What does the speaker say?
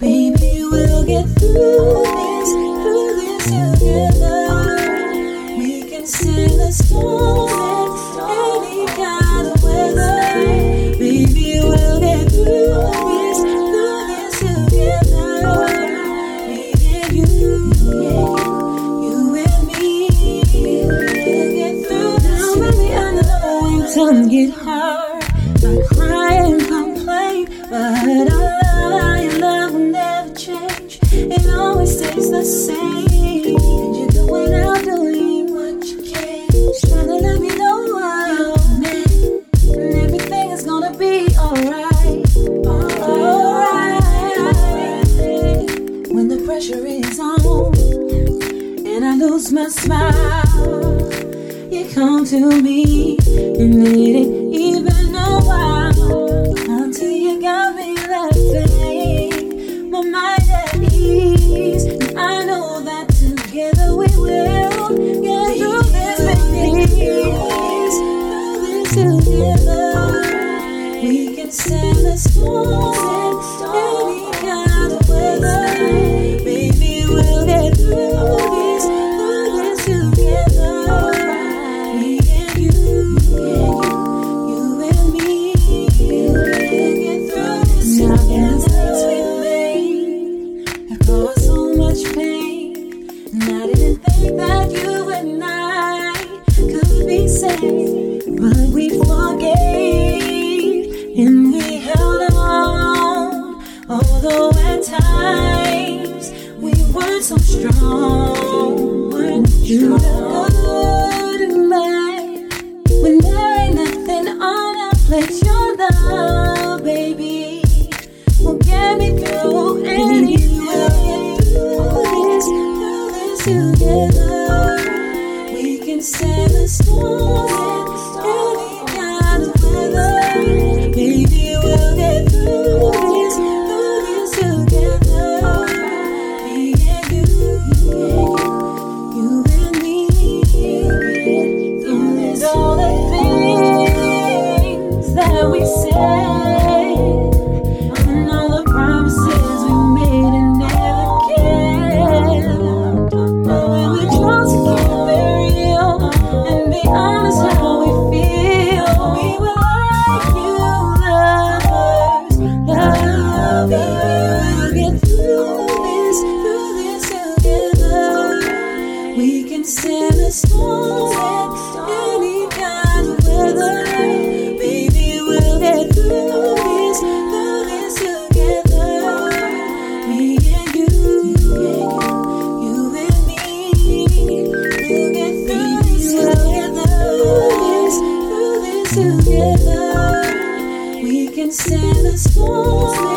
Baby, we'll get through this, through this together. We can stand the storm and any kind of weather. Baby, we'll get through this, through this together. Me and you, you and me. We'll get through this. Now, baby, I know when times get hard, I cry and complain, but I stays the same. And you're going out doing what you can. Just trying to let me know I'm man. And everything is gonna be alright. Alright. When the pressure is on and I lose my smile, you come to me and didn't even together, we can stand the storm you good and bad? When there ain't nothing on your love, baby, will get me through this, this together, we can stand the storm Any kind of weather. Baby, we'll get through this, through this together. Me and you, you and me. We'll get through this together. Through this together. We can stand the storm